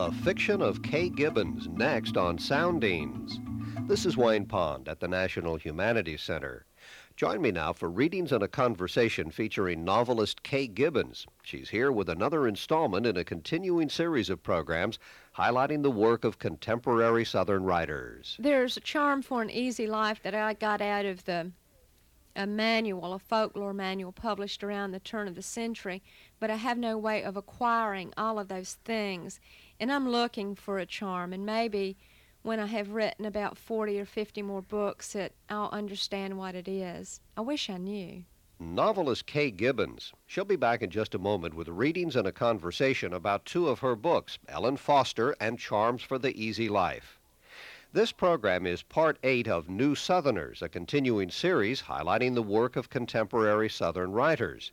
The Fiction of Kaye Gibbons, next on Soundings. This is Wayne Pond at the National Humanities Center. Join me now for readings and a conversation featuring novelist Kaye Gibbons. She's here with another installment in a continuing series of programs highlighting the work of contemporary Southern writers. There's a charm for an easy life that I got out of the a manual, a folklore manual published around the turn of the century, but I have no way of acquiring all of those things. And I'm looking for a charm, and maybe when I have written about 40 or 50 more books that I'll understand what it is. I wish I knew. Novelist Kaye Gibbons. She'll be back in just a moment with readings and a conversation about two of her books, Ellen Foster and Charms for the Easy Life. This program is part eight of New Southerners, a continuing series highlighting the work of contemporary Southern writers.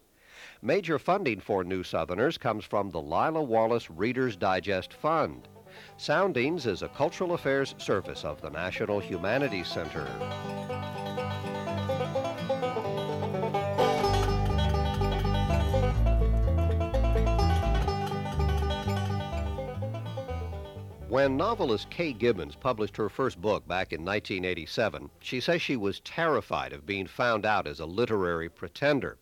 Major funding for New Southerners comes from the Lila Wallace Reader's Digest Fund. Soundings is a cultural affairs service of the National Humanities Center. When novelist Kaye Gibbons published her first book back in 1987, she says she was terrified of being found out as a literary pretender.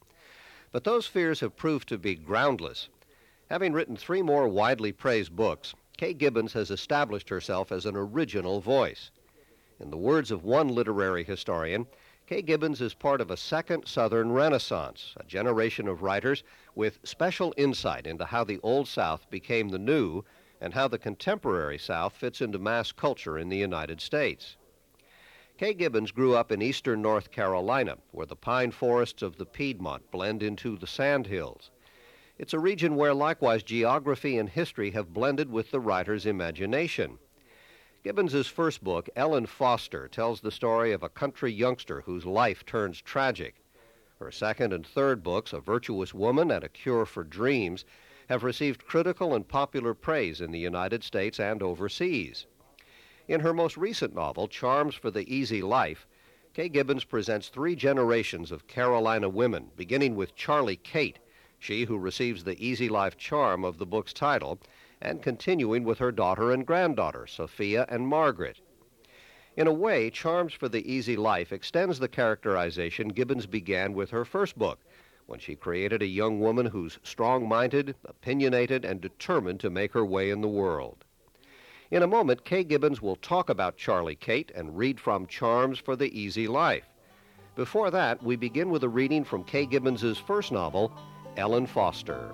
But those fears have proved to be groundless. Having written three more widely praised books, Kaye Gibbons has established herself as an original voice. In the words of one literary historian, Kaye Gibbons is part of a second Southern Renaissance, a generation of writers with special insight into how the Old South became the New and how the contemporary South fits into mass culture in the United States. Kaye Gibbons grew up in eastern North Carolina, where the pine forests of the Piedmont blend into the sandhills. It's a region where likewise geography and history have blended with the writer's imagination. Gibbons's first book, Ellen Foster, tells the story of a country youngster whose life turns tragic. Her second and third books, A Virtuous Woman and A Cure for Dreams, have received critical and popular praise in the United States and overseas. In her most recent novel, Charms for the Easy Life, Kaye Gibbons presents three generations of Carolina women, beginning with Charlie Kate, she who receives the easy life charm of the book's title, and continuing with her daughter and granddaughter, Sophia and Margaret. In a way, Charms for the Easy Life extends the characterization Gibbons began with her first book, when she created a young woman who's strong minded, opinionated, and determined to make her way in the world. In a moment, Kaye Gibbons will talk about Charlie Kate and read from Charms for the Easy Life. Before that, we begin with a reading from Kaye Gibbons's first novel, Ellen Foster.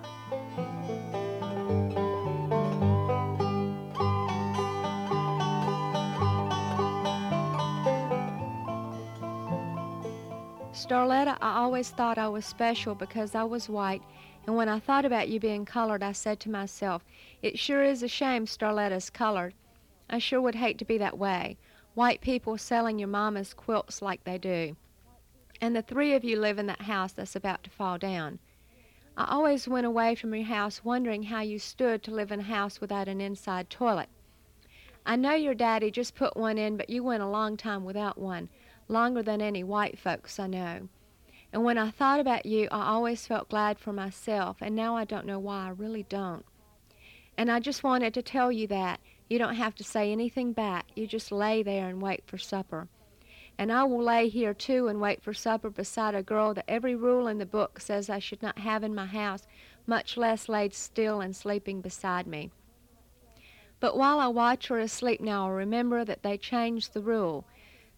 Starletta, I always thought I was special because I was white, and when I thought about you being colored, I said to myself, it sure is a shame Starletta's colored. I sure would hate to be that way. White people selling your mama's quilts like they do. And the three of you live in that house that's about to fall down. I always went away from your house wondering how you stood to live in a house without an inside toilet. I know your daddy just put one in, but you went a long time without one longer than any white folks I know. And when I thought about you, I always felt glad for myself, and now I don't know why, I really don't. And I just wanted to tell you that. You don't have to say anything back. You just lay there and wait for supper. And I will lay here too and wait for supper beside a girl that every rule in the book says I should not have in my house, much less laid still and sleeping beside me. But while I watch her asleep now, I remember that they changed the rule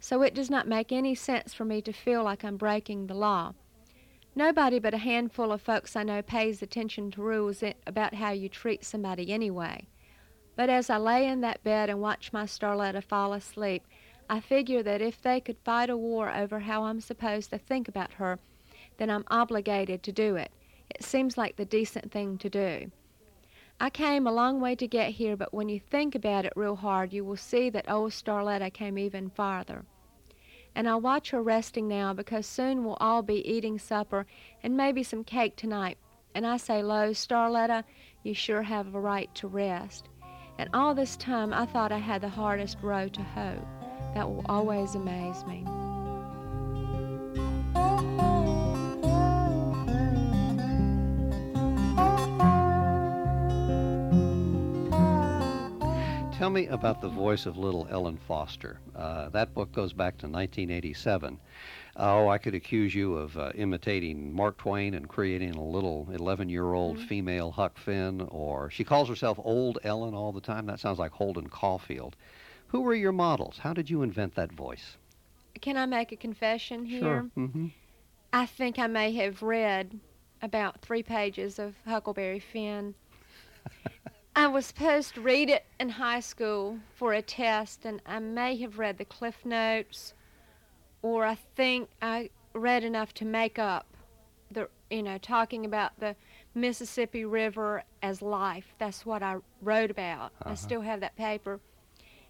so it does not make any sense for me to feel like I'm breaking the law. Nobody but a handful of folks I know pays attention to rules about how you treat somebody anyway. But as I lay in that bed and watch my Starletta fall asleep, I figure that if they could fight a war over how I'm supposed to think about her, then I'm obligated to do it. It seems like the decent thing to do. I came a long way to get here, but when you think about it real hard, you will see that old Starletta came even farther and I'll watch her resting now because soon we'll all be eating supper and maybe some cake tonight. And I say, Lo, Starletta, you sure have a right to rest. And all this time I thought I had the hardest row to hoe. That will always amaze me. Tell me about the voice of little Ellen Foster. Uh, that book goes back to 1987. Oh, I could accuse you of uh, imitating Mark Twain and creating a little 11 year old mm-hmm. female Huck Finn, or she calls herself Old Ellen all the time. That sounds like Holden Caulfield. Who were your models? How did you invent that voice? Can I make a confession here? Sure. Mm-hmm. I think I may have read about three pages of Huckleberry Finn. I was supposed to read it in high school for a test, and I may have read the Cliff Notes or I think I read enough to make up the you know talking about the Mississippi River as life. That's what I wrote about. Uh-huh. I still have that paper.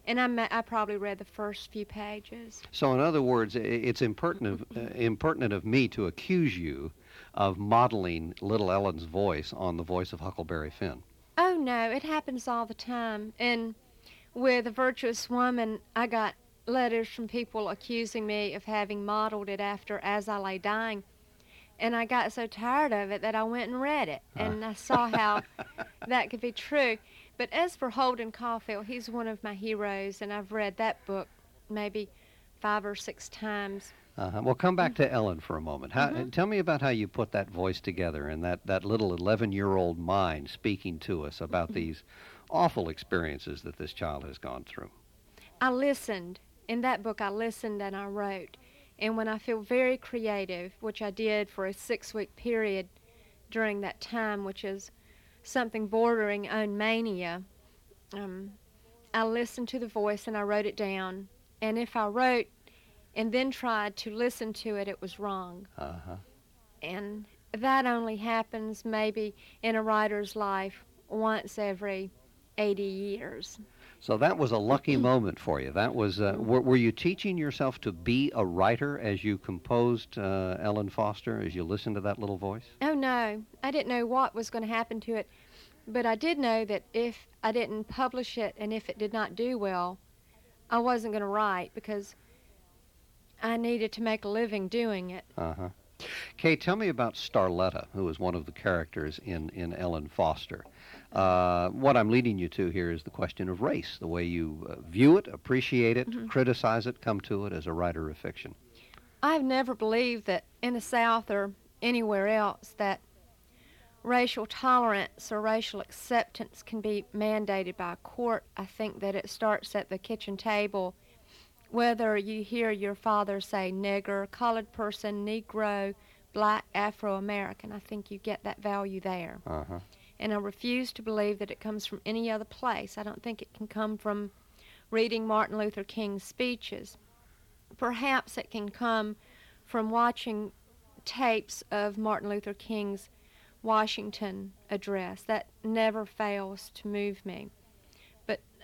And I, I probably read the first few pages. So, in other words, it's impertinent, uh, impertinent of me to accuse you of modeling Little Ellen's voice on the voice of Huckleberry Finn. Oh, no, it happens all the time. And with A Virtuous Woman, I got letters from people accusing me of having modeled it after As I Lay Dying. And I got so tired of it that I went and read it. Uh. And I saw how that could be true. But as for Holden Caulfield, he's one of my heroes, and I've read that book maybe five or six times. Uh-huh. Well, come back to Ellen for a moment. How, mm-hmm. Tell me about how you put that voice together and that, that little 11 year old mind speaking to us about mm-hmm. these awful experiences that this child has gone through. I listened in that book, I listened and I wrote. And when I feel very creative, which I did for a six week period during that time, which is something bordering on mania, um, I listened to the voice and I wrote it down. And if I wrote and then tried to listen to it, it was wrong. Uh-huh. And that only happens maybe in a writer's life once every 80 years. So that was a lucky moment for you. That was. Uh, were, were, you teaching yourself to be a writer as you composed uh, Ellen Foster? As you listened to that little voice? Oh no, I didn't know what was going to happen to it, but I did know that if I didn't publish it and if it did not do well, I wasn't going to write because I needed to make a living doing it. Uh huh. Kaye, tell me about Starletta, who is one of the characters in in Ellen Foster. Uh, what I'm leading you to here is the question of race, the way you uh, view it, appreciate it, mm-hmm. criticize it, come to it as a writer of fiction. I've never believed that in the South or anywhere else that racial tolerance or racial acceptance can be mandated by a court. I think that it starts at the kitchen table. Whether you hear your father say nigger, colored person, Negro, black, Afro American, I think you get that value there. Uh-huh and I refuse to believe that it comes from any other place. I don't think it can come from reading Martin Luther King's speeches. Perhaps it can come from watching tapes of Martin Luther King's Washington address. That never fails to move me.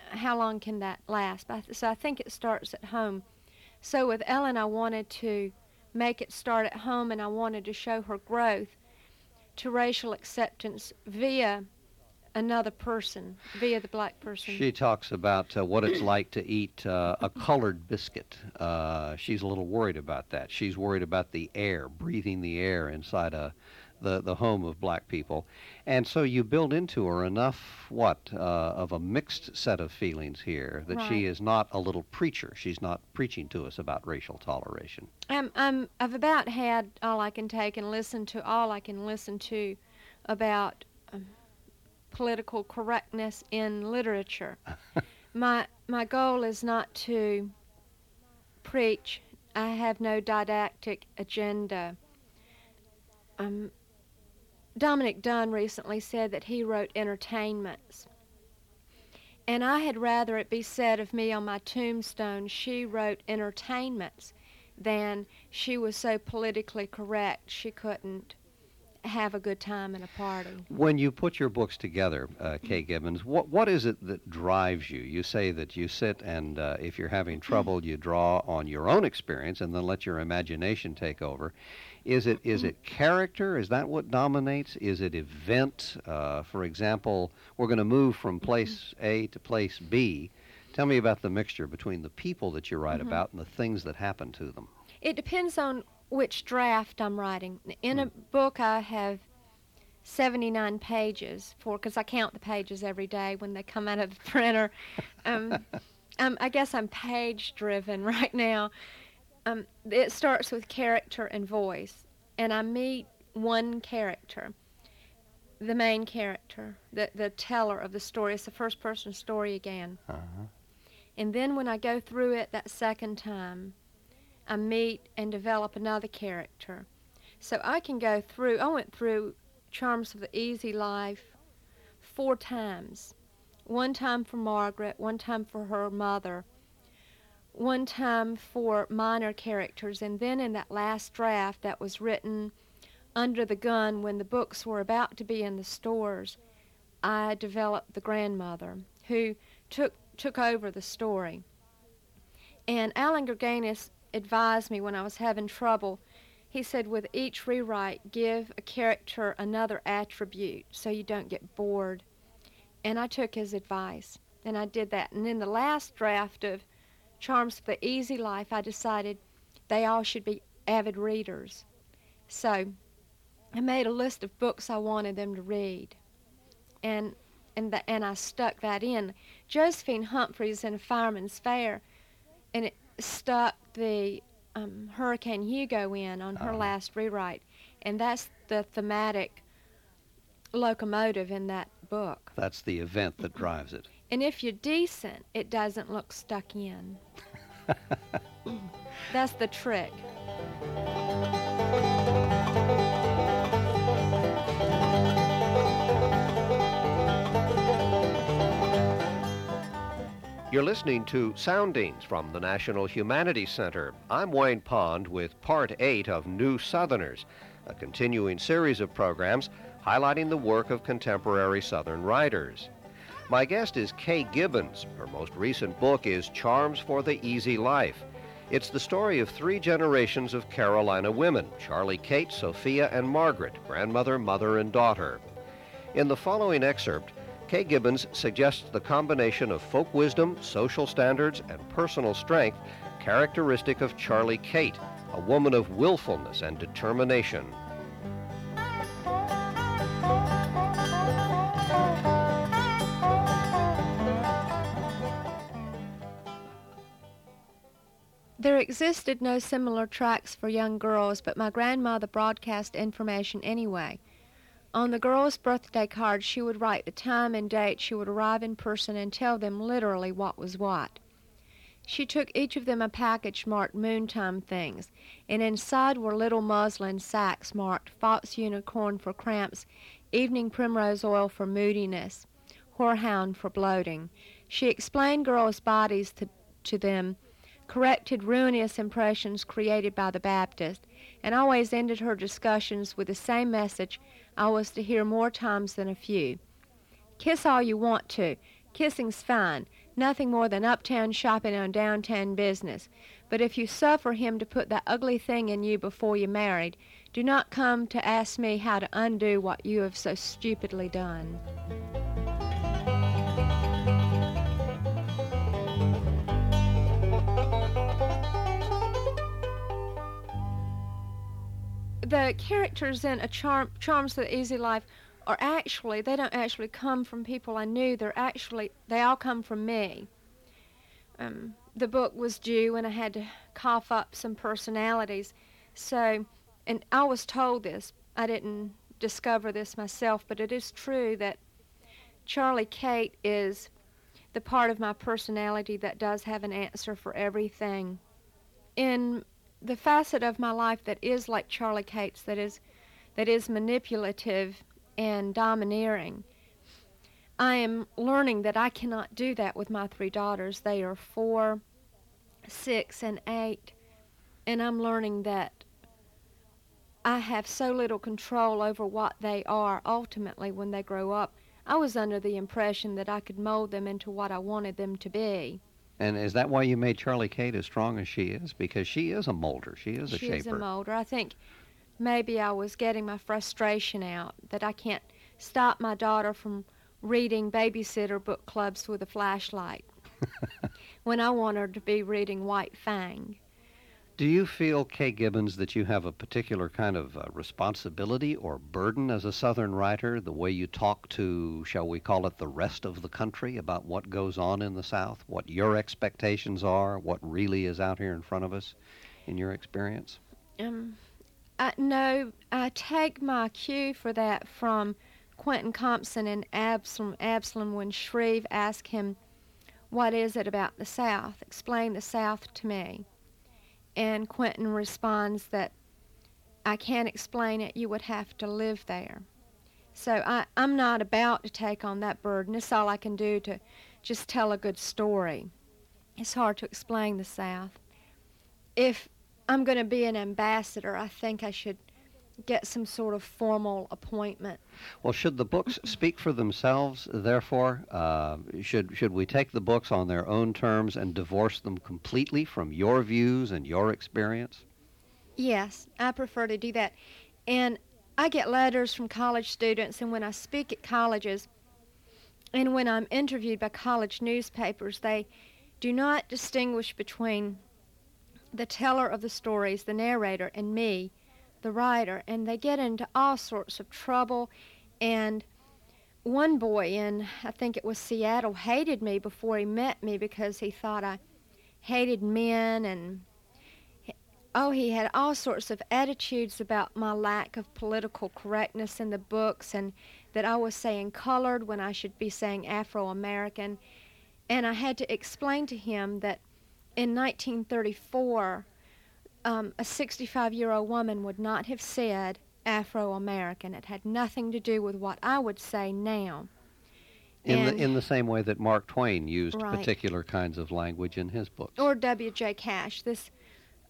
How long can that last? So I think it starts at home. So with Ellen, I wanted to make it start at home and I wanted to show her growth to racial acceptance via another person, via the black person. She talks about uh, what it's like to eat uh, a colored biscuit. Uh, she's a little worried about that. She's worried about the air, breathing the air inside a the, the home of black people. And so you build into her enough, what, uh, of a mixed set of feelings here that right. she is not a little preacher. She's not preaching to us about racial toleration. Um, um, I've about had all I can take and listen to all I can listen to about um, political correctness in literature. my, my goal is not to preach. I have no didactic agenda. Um, Dominick Dunne recently said that he wrote entertainments. And I had rather it be said of me on my tombstone, she wrote entertainments, than she was so politically correct she couldn't have a good time in a party. When you put your books together, uh, Kaye Gibbons, what what is it that drives you? You say that you sit and uh, if you're having trouble, you draw on your own experience and then let your imagination take over. Is it is it character? Is that what dominates? Is it event? Uh, for example, we're going to move from place A to place B. Tell me about the mixture between the people that you write mm-hmm. about and the things that happen to them. It depends on which draft I'm writing. In a book, I have 79 pages for because I count the pages every day when they come out of the printer. Um, um, I guess I'm page driven right now. Um, it starts with character and voice, and I meet one character, the main character, the the teller of the story. It's the first person story again. Uh-huh. And then when I go through it that second time, I meet and develop another character. So I can go through, I went through Charms of the Easy Life four times. One time for Margaret, one time for her mother, one time for minor characters, and then in that last draft that was written under the gun when the books were about to be in the stores, I developed the grandmother who took took over the story. And Allan Gurganus advised me when I was having trouble. He said, with each rewrite, give a character another attribute so you don't get bored. And I took his advice, and I did that. And in the last draft of Charms for the Easy Life, I decided they all should be avid readers. So I made a list of books I wanted them to read. And and, the, and I stuck that in. Josephine Humphreys in a Fireman's Fair, and it stuck the um, Hurricane Hugo in on her Uh-huh. last rewrite, and that's the thematic locomotive in that book. That's the event that drives it. And if you're decent, it doesn't look stuck in. that's the trick. You're listening to Soundings from the National Humanities Center. I'm Wayne Pond with Part 8 of New Southerners, a continuing series of programs highlighting the work of contemporary Southern writers. My guest is Kaye Gibbons. Her most recent book is Charms for the Easy Life. It's the story of three generations of Carolina women Charlie Kate, Sophia, and Margaret, grandmother, mother, and daughter. In the following excerpt, Kaye Gibbons suggests the combination of folk wisdom, social standards, and personal strength characteristic of Charlie Kate, a woman of willfulness and determination. There existed no similar tracks for young girls, but my grandmother broadcast information anyway. On the girls' birthday card, she would write the time and date she would arrive in person and tell them literally what was what. She took each of them a package marked Moontime Things, and inside were little muslin sacks marked False Unicorn for cramps, Evening Primrose Oil for moodiness, Horehound for bloating. She explained girls' bodies to, to them, corrected ruinous impressions created by the Baptist, and always ended her discussions with the same message I was to hear more times than a few. Kiss all you want to. Kissing's fine. Nothing more than uptown shopping and downtown business. But if you suffer him to put that ugly thing in you before you're married, do not come to ask me how to undo what you have so stupidly done. The characters in a charm charms of the easy life are actually they don't actually come from people I knew. They're actually they all come from me. Um, the book was due and I had to cough up some personalities. So, and I was told this. I didn't discover this myself, but it is true that Charlie Kate is the part of my personality that does have an answer for everything. In the facet of my life that is like Charlie Kate's, that is, that is manipulative and domineering. I am learning that I cannot do that with my three daughters. They are four, six, and eight, and I'm learning that I have so little control over what they are ultimately when they grow up. I was under the impression that I could mold them into what I wanted them to be. And is that why you made Charlie Kate as strong as she is? Because she is a molder. She is a she shaper. is a molder. I think maybe I was getting my frustration out that I can't stop my daughter from reading babysitter book clubs with a flashlight when I want her to be reading White Fang. Do you feel, Kaye Gibbons, that you have a particular kind of uh, responsibility or burden as a Southern writer, the way you talk to, shall we call it, the rest of the country about what goes on in the South, what your expectations are, what really is out here in front of us, in your experience? Um, I, no, I take my cue for that from Quentin Compson and Absalom, Absalom when Shreve asked him, What is it about the South? Explain the South to me. And Quentin responds that I can't explain it, you would have to live there. So I, I'm not about to take on that burden. It's all I can do to just tell a good story. It's hard to explain the South. If I'm going to be an ambassador, I think I should get some sort of formal appointment. Well, should the books speak for themselves? Therefore, uh, should should we take the books on their own terms and divorce them completely from your views and your experience? Yes, I prefer to do that. And I get letters from college students, and when I speak at colleges, and when I'm interviewed by college newspapers, they do not distinguish between the teller of the stories, the narrator, and me, the writer, and they get into all sorts of trouble. And one boy in, I think it was Seattle, hated me before he met me because he thought I hated men and oh, he had all sorts of attitudes about my lack of political correctness in the books and that I was saying colored when I should be saying Afro American. And I had to explain to him that in 1934, um, a 65 year old woman would not have said Afro American. It had nothing to do with what I would say now. In And- the, in the same way that Mark Twain used Right. particular kinds of language in his books. or W.J. Cash, this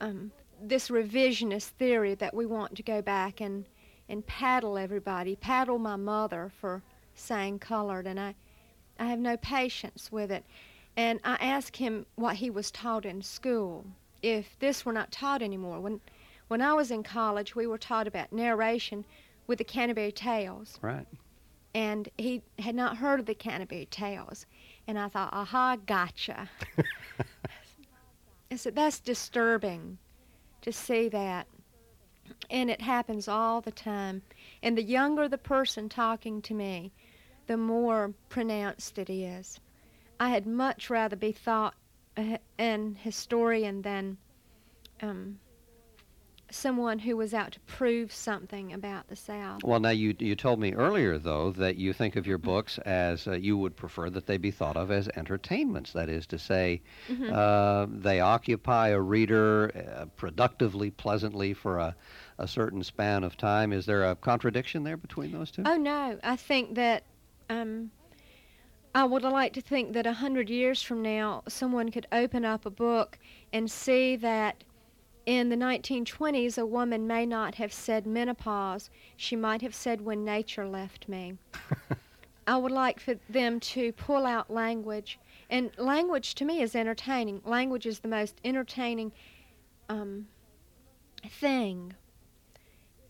um, this revisionist theory that we want to go back and and paddle everybody, paddle my mother for saying colored, and I I have no patience with it. And I asked him what he was taught in school, if this were not taught anymore. When when I was in college, we were taught about narration with the Canterbury Tales, Right. and he had not heard of the Canterbury Tales. And I thought, aha, gotcha. I said, that's disturbing to see that. And it happens all the time. And the younger the person talking to me, the more pronounced it is. I had much rather be thought a- an historian than um, someone who was out to prove something about the South. Well, now you you told me earlier though that you think of your books as uh, you would prefer that they be thought of as entertainments. That is to say, Mhm. uh, they occupy a reader uh, productively, pleasantly for a, a certain span of time. Is there a contradiction there between those two? Oh no, I think that um, I would like to think that a hundred years from now, someone could open up a book and see that in the 1920s, a woman may not have said menopause; she might have said when nature left me. I would like for them to pull out language, and language to me is entertaining. Language is the most entertaining um, thing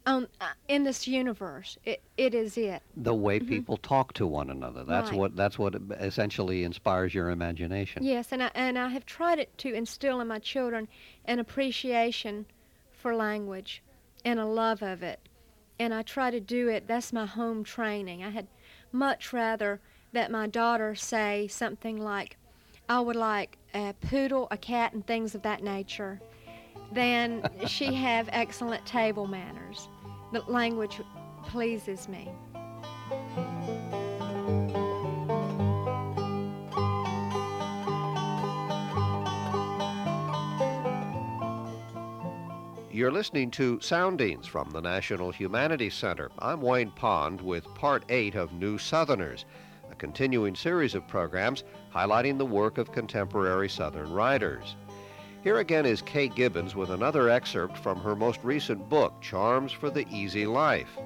on uh, in this universe. It it is it. the way Mhm. people talk to one another. That's Right. what that's what essentially inspires your imagination. Yes, and I and I have tried it to instill in my children an appreciation for language and a love of it. And I try to do it. That's my home training. I had much rather that my daughter say something like, "I would like a poodle, a cat, and things of that nature," than she have excellent table manners. The language pleases me. You're listening to Soundings from the National Humanities Center. I'm Wayne Pond with Part 8 of New Southerners, a continuing series of programs highlighting the work of contemporary Southern writers. Here again is Kaye Gibbons with another excerpt from her most recent book, Charms for the Easy Life.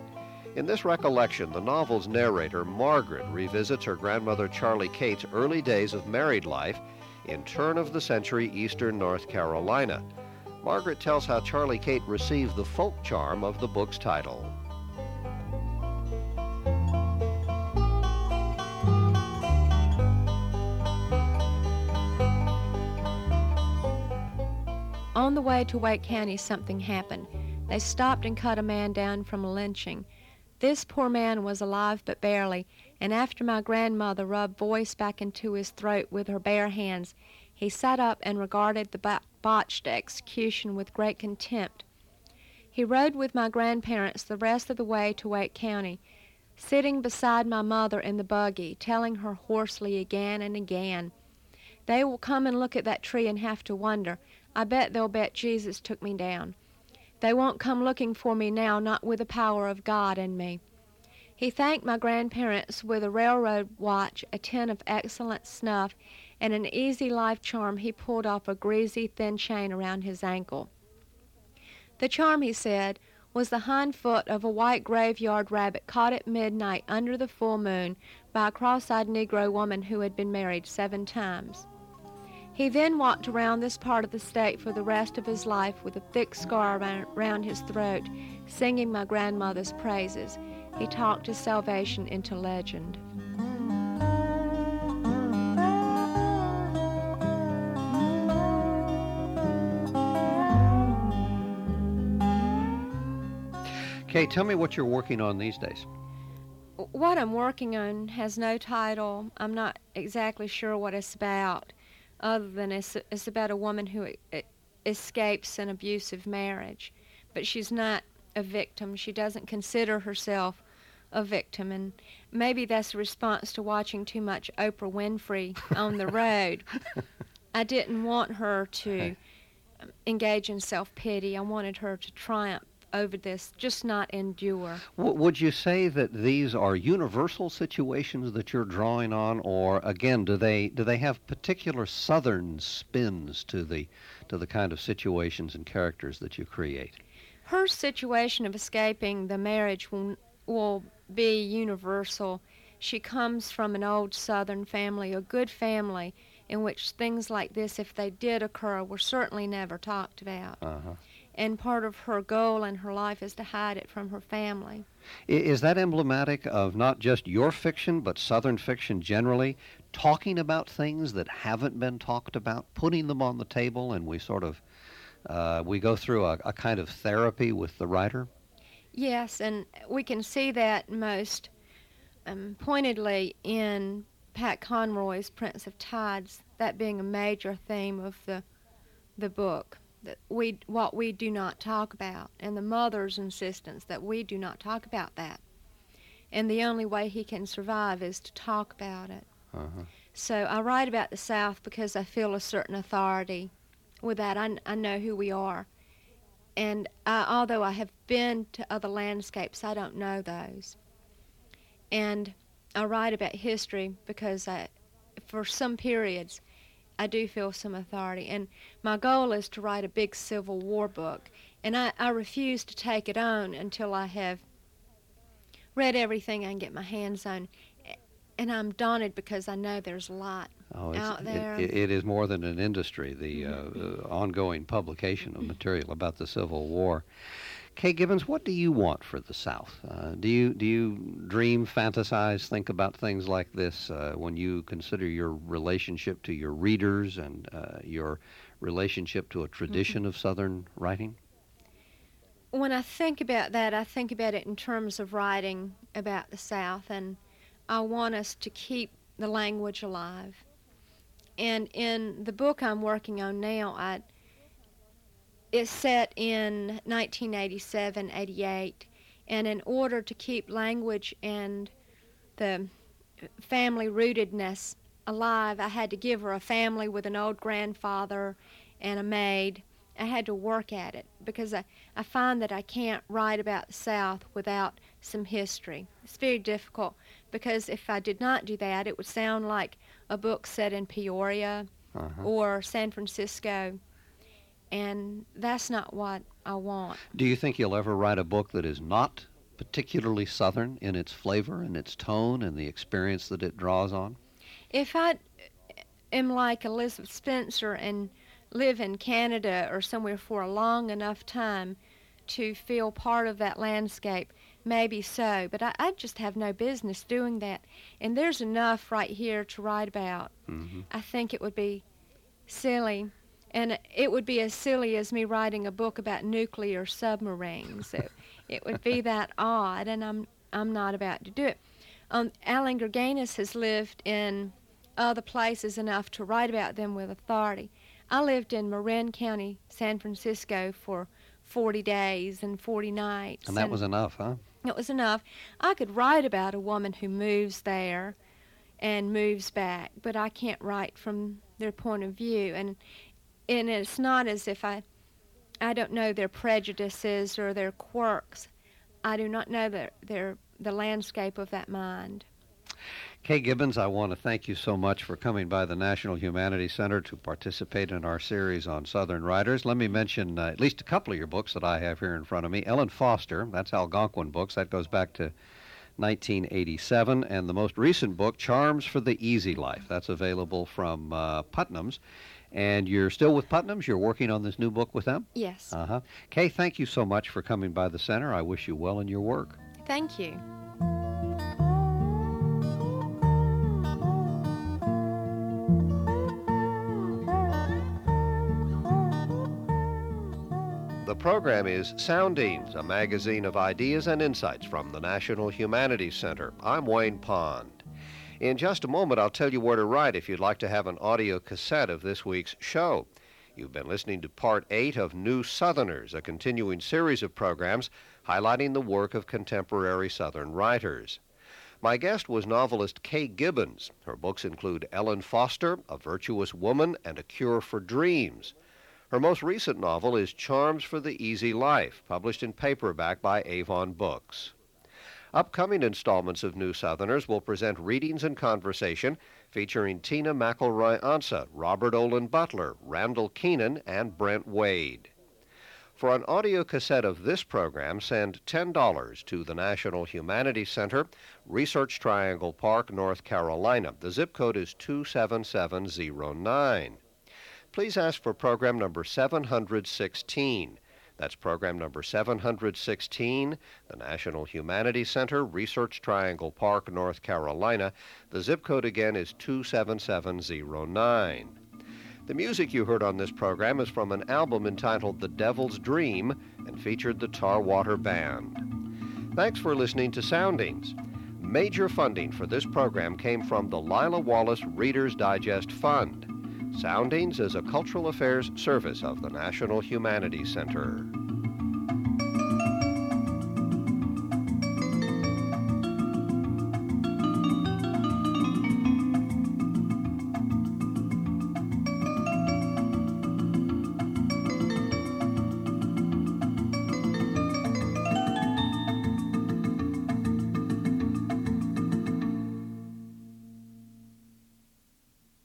In this recollection, the novel's narrator, Margaret, revisits her grandmother Charlie Kate's early days of married life in turn of the century eastern North Carolina. Margaret tells how Charlie Kate received the folk charm of the book's title. On the way to Wake County, something happened. They stopped and cut a man down from a lynching. This poor man was alive but barely, and after my grandmother rubbed voice back into his throat with her bare hands, he sat up and regarded the botched execution with great contempt. He rode with my grandparents the rest of the way to Wake County, sitting beside my mother in the buggy, telling her hoarsely again and again, They will come and look at that tree and have to wonder. I bet they'll bet Jesus took me down. They won't come looking for me now, not with the power of God in me. He thanked my grandparents with a railroad watch, a tin of excellent snuff, and an easy life charm he pulled off a greasy, thin chain around his ankle. The charm, he said, was the hind foot of a white graveyard rabbit caught at midnight under the full moon by a cross-eyed Negro woman who had been married seven times. He then walked around this part of the state for the rest of his life with a thick scar around his throat, singing my grandmother's praises. He talked his salvation into legend. Kaye, tell me what you're working on these days. What I'm working on has no title. I'm not exactly sure what it's about, other than it's, it's about a woman who escapes an abusive marriage. But she's not a victim. She doesn't consider herself a victim. And maybe that's a response to watching too much Oprah Winfrey on the road. I didn't want her to engage in self pity. I wanted her to triumph over this, just not endure. W- would you say that these are universal situations that you're drawing on, or again, do they do they have particular Southern spins to the to the kind of situations and characters that you create? Her situation of escaping the marriage will will be universal. She comes from an old Southern family, a good family, in which things like this, if they did occur, were certainly never talked about. Uh-huh and part of her goal in her life is to hide it from her family. Is that emblematic of not just your fiction, but Southern fiction generally, talking about things that haven't been talked about, putting them on the table, and we sort of uh, we go through a, a kind of therapy with the writer? Yes, and we can see that most um, pointedly in Pat Conroy's Prince of Tides, that being a major theme of the the book that we what we do not talk about and the mother's insistence that we do not talk about that. And the only way he can survive is to talk about it. Uh-huh. so i write about the south because i feel a certain authority with that. I, I know who we are. And I, although i have been to other landscapes i don't know those. And i write about history because I, for some periods I do feel some authority. And my goal is to write a big Civil War book. And I, I refuse to take it on until I have read everything I can get my hands on. And I'm daunted because I know there's a lot oh, out there. It, it is more than an industry, the uh, uh, ongoing publication of material about the Civil War. Kaye Gibbons, what do you want for the South? Uh, do you do you dream, fantasize, think about things like this uh, when you consider your relationship to your readers and uh, your relationship to a tradition mm-hmm. of Southern writing? When I think about that, I think about it in terms of writing about the South, and I want us to keep the language alive. And in the book I'm working on now, I it's set in 1987, 88, and in order to keep language and the family rootedness alive, I had to give her a family with an old grandfather and a maid. I had to work at it because I, I find that I can't write about the South without some history. It's very difficult because if I did not do that, it would sound like a book set in Peoria uh-huh. or San Francisco and that's not what I want. Do you think you'll ever write a book that is not particularly Southern in its flavor and its tone and the experience that it draws on? If I am like Elizabeth Spencer and live in Canada or somewhere for a long enough time to feel part of that landscape, maybe so. But I, I just have no business doing that. And there's enough right here to write about. Mm-hmm. I think it would be silly And it would be as silly as me writing a book about nuclear submarines. it, it would be that odd, and I'm I'm not about to do it. Um, Allan Gurganus has lived in other places enough to write about them with authority. I lived in Marin County, San Francisco for 40 days and 40 nights. And that was enough, huh? It was enough. I could write about a woman who moves there and moves back, but I can't write from their point of view. And and it's not as if I I don't know their prejudices or their quirks. I do not know their their the landscape of that mind. Kaye Gibbons, I want to thank you so much for coming by the National Humanities Center to participate in our series on Southern writers. Let me mention uh, at least a couple of your books that I have here in front of me. Ellen Foster, that's Algonquin Books, that goes back to 1987, and the most recent book, Charms for the Easy Life, that's available from uh, Putnam's. And you're still with Putnam's? You're working on this new book with them? Yes. Uh huh. Kaye, thank you so much for coming by the center. I wish you well in your work. Thank you. The program is Soundings, a magazine of ideas and insights from the National Humanities Center. I'm Wayne Pond. In just a moment, I'll tell you where to write if you'd like to have an audio cassette of this week's show. You've been listening to Part 8 of New Southerners, a continuing series of programs highlighting the work of contemporary Southern writers. My guest was novelist Kaye Gibbons. Her books include Ellen Foster, A Virtuous Woman, and A Cure for Dreams. Her most recent novel is Charms for the Easy Life, published in paperback by Avon Books. Upcoming installments of New Southerners will present readings and conversation featuring Tina McElroy Ansa, Robert Olen Butler, Randall Kenan, and Brent Wade. For an audio cassette of this program, send $10 to the National Humanities Center, Research Triangle Park, North Carolina. The zip code is 27709 please ask for program number 716. That's program number 716, the National Humanities Center, Research Triangle Park, North Carolina. The zip code again is 27709. The music you heard on this program is from an album entitled The Devil's Dream and featured the Tarwater Band. Thanks for listening to Soundings. Major funding for this program came from the Lila Wallace Reader's Digest Fund. Soundings is a cultural affairs service of the National Humanities Center.